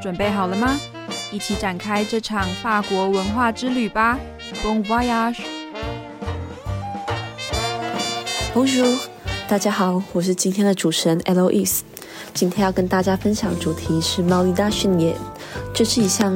准备好了吗？一起展开这场法国文化之旅吧！Bon voyage！Bonjour，大家好，我是今天的主持人 Eloise。今天要跟大家分享主题是猫力大训练，这是一项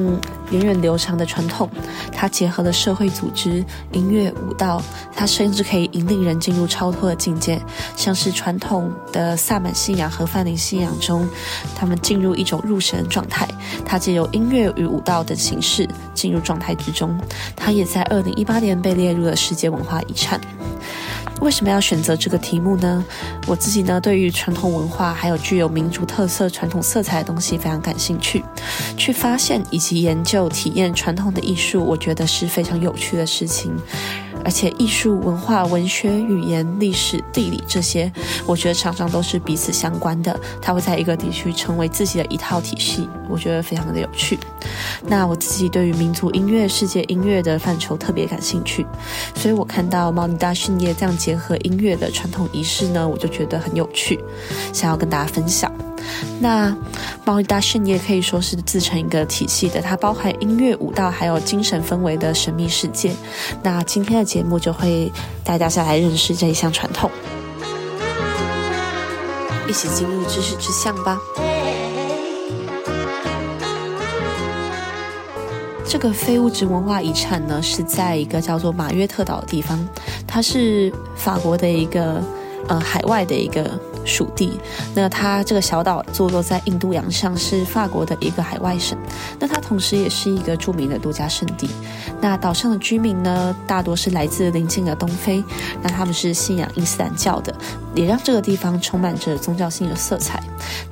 源远流长的传统，它结合了社会组织、音乐、舞蹈，它甚至可以引领人进入超脱的境界，像是传统的萨满信仰和泛灵信仰中，他们进入一种入神状态，它借由音乐与舞蹈的形式进入状态之中，它也在二零一八年被列入了世界文化遗产。为什么要选择这个题目呢？我自己呢，对于传统文化还有具有民族特色、传统色彩的东西非常感兴趣。去发现以及研究、体验传统的艺术，我觉得是非常有趣的事情。而且艺术、文化、文学、语言、历史、地理这些，我觉得常常都是彼此相关的。它会在一个地区成为自己的一套体系，我觉得非常的有趣。那我自己对于民族音乐、世界音乐的范畴特别感兴趣，所以我看到毛尼大训业这样结合音乐的传统仪式呢，我就觉得很有趣，想要跟大家分享。那猫力大训也可以说是自成一个体系的，它包含音乐、舞蹈，还有精神氛围的神秘世界。那今天的节目就会带大家来认识这一项传统，一起进入知识之巷吧。这个非物质文化遗产呢，是在一个叫做马约特岛的地方，它是法国的一个呃海外的一个。属地，那它这个小岛坐落在印度洋上，是法国的一个海外省。那它同时也是一个著名的度假胜地。那岛上的居民呢，大多是来自邻近的东非，那他们是信仰伊斯兰教的，也让这个地方充满着宗教性的色彩。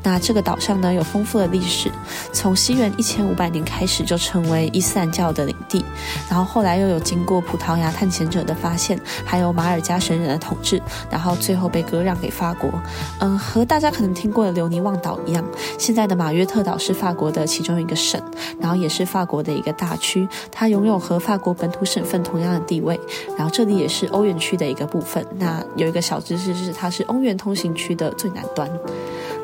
那这个岛上呢，有丰富的历史，从西元一千五百年开始就成为伊斯兰教的领地，然后后来又有经过葡萄牙探险者的发现，还有马尔加神人的统治，然后最后被割让给法国。嗯，和大家可能听过的留尼旺岛一样，现在的马约特岛是法国的其中一个省，然后也是法国的一个大区，它拥有和法国本土省份同样的地位。然后这里也是欧元区的一个部分。那有一个小知识是，它是欧元通行区的最南端。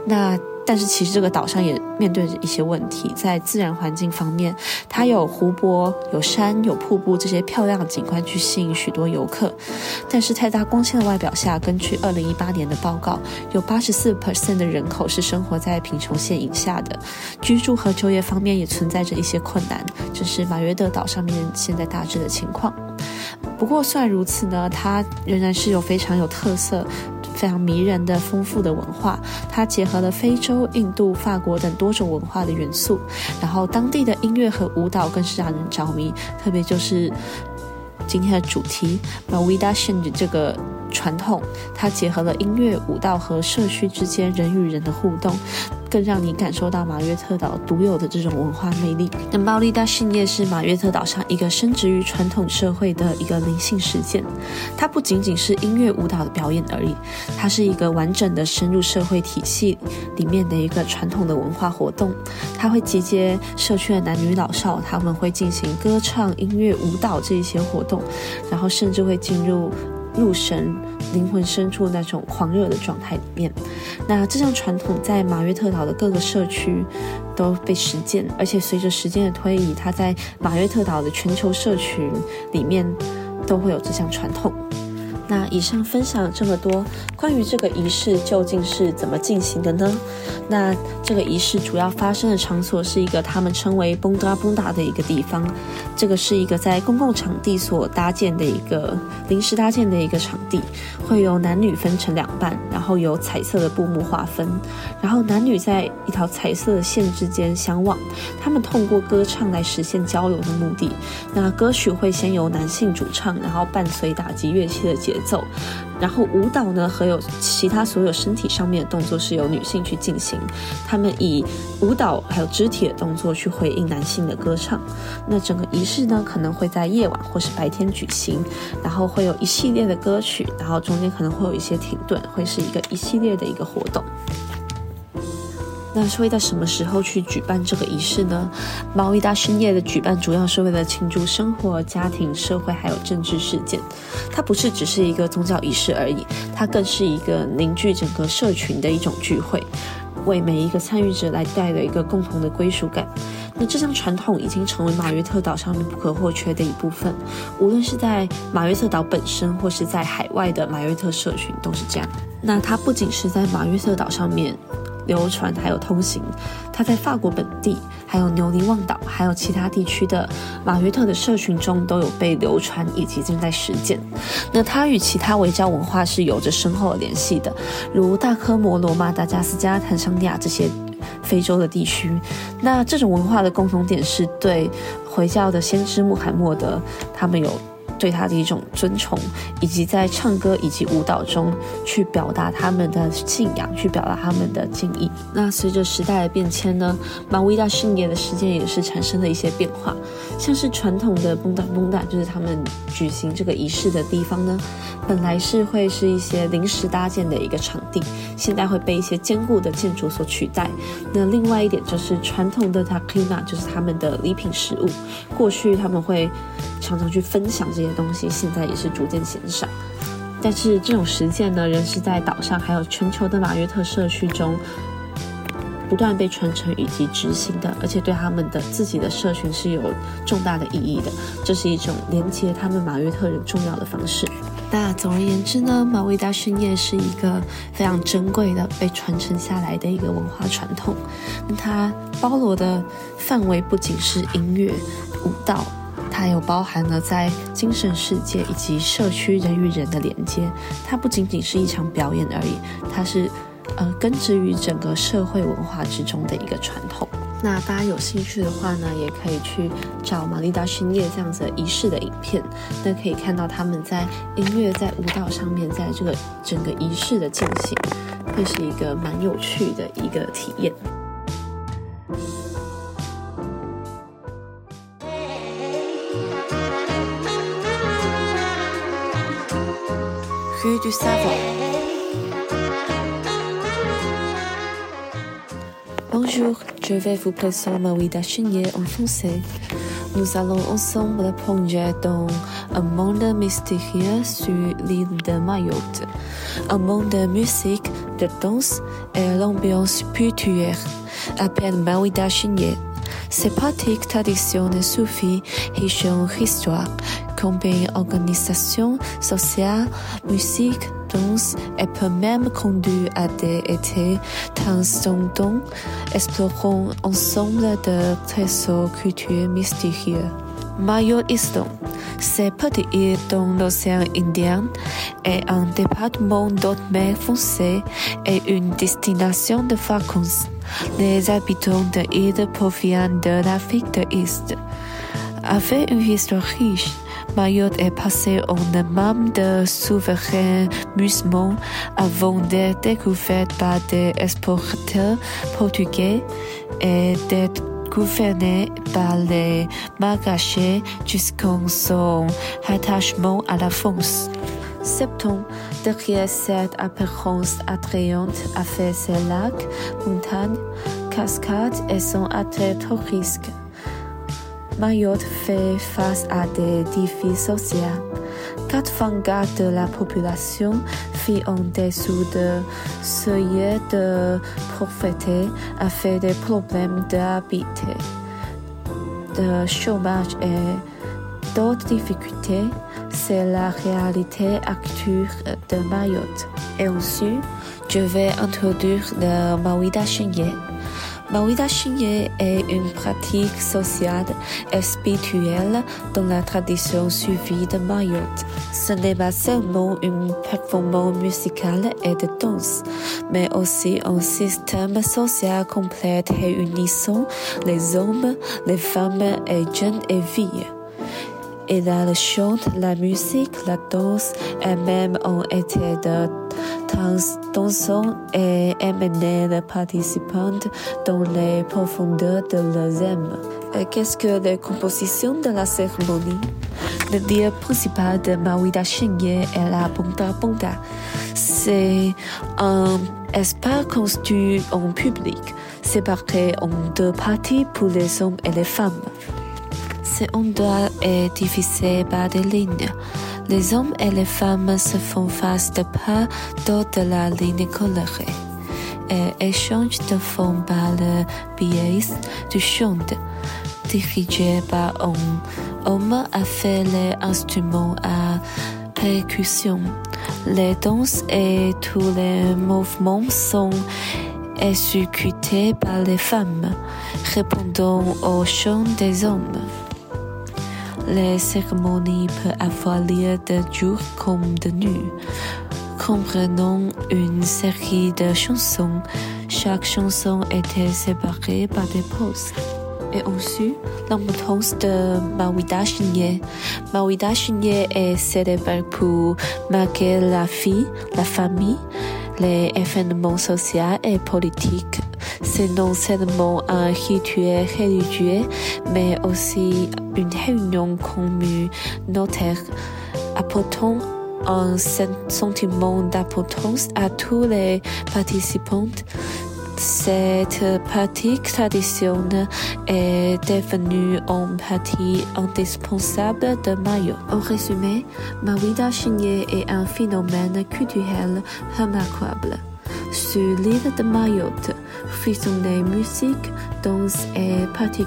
那。但是其实这个岛上也面对着一些问题，在自然环境方面，它有湖泊、有山、有瀑布这些漂亮的景观去吸引许多游客。但是太大光鲜的外表下，根据二零一八年的报告，有八十四 percent 的人口是生活在贫穷线以下的，居住和就业方面也存在着一些困难。这是马约特岛上面现在大致的情况。不过虽然如此呢，它仍然是有非常有特色。非常迷人的丰富的文化，它结合了非洲、印度、法国等多种文化的元素，然后当地的音乐和舞蹈更是让人着迷。特别就是今天的主题 m a w i d a s h n 这个传统，它结合了音乐、舞蹈和社区之间人与人的互动。更让你感受到马约特岛独有的这种文化魅力。那猫力大训练是马约特岛上一个深植于传统社会的一个灵性实践。它不仅仅是音乐舞蹈的表演而已，它是一个完整的深入社会体系里面的一个传统的文化活动。它会集结社区的男女老少，他们会进行歌唱、音乐、舞蹈这一些活动，然后甚至会进入。入神、灵魂深处那种狂热的状态里面，那这项传统在马约特岛的各个社区都被实践，而且随着时间的推移，它在马约特岛的全球社群里面都会有这项传统。那以上分享这么多，关于这个仪式究竟是怎么进行的呢？那这个仪式主要发生的场所是一个他们称为“崩达崩达”的一个地方，这个是一个在公共场地所搭建的一个临时搭建的一个场地，会由男女分成两半，然后由彩色的布幕划分，然后男女在一条彩色的线之间相望，他们通过歌唱来实现交流的目的。那歌曲会先由男性主唱，然后伴随打击乐器的节。奏，然后舞蹈呢和有其他所有身体上面的动作是由女性去进行，他们以舞蹈还有肢体的动作去回应男性的歌唱。那整个仪式呢可能会在夜晚或是白天举行，然后会有一系列的歌曲，然后中间可能会有一些停顿，会是一个一系列的一个活动。那是会在什么时候去举办这个仪式呢？毛伊大深夜的举办主要是为了庆祝生活、家庭、社会还有政治事件。它不是只是一个宗教仪式而已，它更是一个凝聚整个社群的一种聚会。为每一个参与者来带来一个共同的归属感。那这项传统已经成为马约特岛上面不可或缺的一部分，无论是在马约特岛本身，或是在海外的马约特社群，都是这样。那它不仅是在马约特岛上面流传，还有通行，它在法国本地，还有牛尼旺岛，还有其他地区的马约特的社群中都有被流传以及正在实践。那它与其他维教文化是有着深厚的联系的，如大科摩罗、马达加斯加、坦桑尼亚这些。非洲的地区，那这种文化的共同点是对回教的先知穆罕默德，他们有。对他的一种尊崇，以及在唱歌以及舞蹈中去表达他们的信仰，去表达他们的敬意。那随着时代的变迁呢，马维达训练的时间也是产生了一些变化。像是传统的蹦达蹦达，就是他们举行这个仪式的地方呢，本来是会是一些临时搭建的一个场地，现在会被一些坚固的建筑所取代。那另外一点就是传统的 takina，就是他们的礼品食物，过去他们会常常去分享这些。东西现在也是逐渐减少，但是这种实践呢，仍是在岛上还有全球的马约特社区中不断被传承以及执行的，而且对他们的自己的社群是有重大的意义的。这是一种连接他们马约特人重要的方式。那总而言之呢，马维达训练是一个非常珍贵的被传承下来的一个文化传统。那它包罗的范围不仅是音乐、舞蹈。它有包含了在精神世界以及社区人与人的连接，它不仅仅是一场表演而已，它是呃根植于整个社会文化之中的一个传统。那大家有兴趣的话呢，也可以去找玛丽达训夜这样子仪式的影片，那可以看到他们在音乐、在舞蹈上面，在这个整个仪式的进行，会是一个蛮有趣的一个体验。Du savoir. Bonjour, je vais vous présenter Mawida Chenier en français. Nous allons ensemble plonger dans un monde mystérieux sur l'île de Mayotte. Un monde de musique, de danse et l'ambiance spirituelle. Appelle Mawida Chenier. Ces pratiques traditionnelles soufis riches en histoire combine organisation sociale, musique, danse et peut même conduire à des étés transcendants, explorant ensemble de trésors culturels mystérieux. Mayo Island, c'est petit île dans l'océan Indien et un département d'autres mer et une destination de vacances. Les habitants de l'île proviennent de l'Afrique de l'Est. Avec une histoire riche, Mayotte est passé en main de souverains musulmans avant d'être découverte par des explorateurs portugais et d'être gouvernée par les Margachais jusqu'en son attachement à la France. Septembre, derrière cette apparence attrayante a fait ses lacs, montagnes, cascades et son attrait touristique. Mayotte fait face à des défis sociaux. Quatre fangas de la population vit en dessous de seuil de pauvreté fait des problèmes d'habiter, de chômage et d'autres difficultés. C'est la réalité actuelle de Mayotte. Et ensuite, je vais introduire le Mawida Chenye. Mawida Shinye est une pratique sociale et spirituelle dans la tradition suivie de Mayotte. Ce n'est pas seulement une performance musicale et de danse, mais aussi un système social complet réunissant les hommes, les femmes et jeunes et filles. Et là, le chant, la musique, la danse et même un été de dansant et amener les participants dans les profondeurs de leurs âmes. Qu'est-ce que la composition de la cérémonie? Le lieu principal de Mawida Shinye est la Bonda Bonda. C'est un espace construit en public, séparé en deux parties pour les hommes et les femmes. Cet endroit est divisé par des lignes. Les hommes et les femmes se font face de pas de la ligne colorée. et échange de formes par le biais du chant, dirigé par un homme a fait les instruments à percussion. Les danses et tous les mouvements sont exécutés par les femmes, répondant au chant des hommes. Les cérémonies peuvent avoir lieu de jour comme de nuit, comprenant une série de chansons. Chaque chanson était séparée par des pauses. Et ensuite, l'importance de Mawida Chinier. Mawida Chinier est célèbre pour marquer la vie, la famille, les événements sociaux et politiques. C'est non seulement un rituel religieux, mais aussi une réunion communautaire apportant un sentiment d'importance à tous les participants. Cette pratique traditionnelle est devenue une partie indispensable de Mayotte. En résumé, Mawida Chinier est un phénomène culturel remarquable. Sur l'île de Mayotte, fusionner musique, danse et pratiques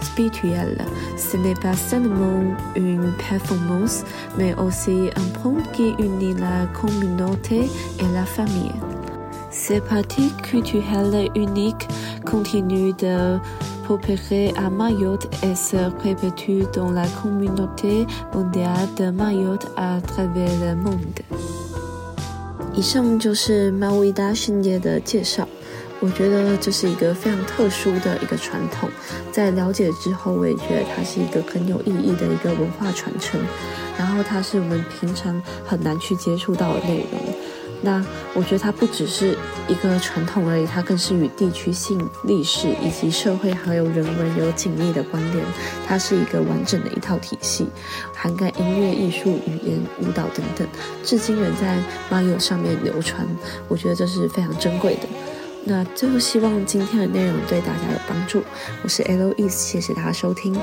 spirituelles, ce n'est pas seulement une performance, mais aussi un point qui unit la communauté et la famille. Ces pratiques culturelles uniques continuent de prospérer à Mayotte et se répétent dans la communauté mondiale de Mayotte à travers le monde. 以上就是马维达训业的介绍。 我觉得这是一个非常特殊的一个传统，在了解之后，我也觉得它是一个很有意义的一个文化传承。然后它是我们平常很难去接触到的内容。那我觉得它不只是一个传统而已，它更是与地区性、历史以及社会还有人文有紧密的关联。它是一个完整的一套体系，涵盖音乐、艺术、语言、舞蹈等等，至今仍在 m a 上面流传。我觉得这是非常珍贵的。那最后希望今天的内容对大家有帮助。我是 Lose，谢谢大家收听。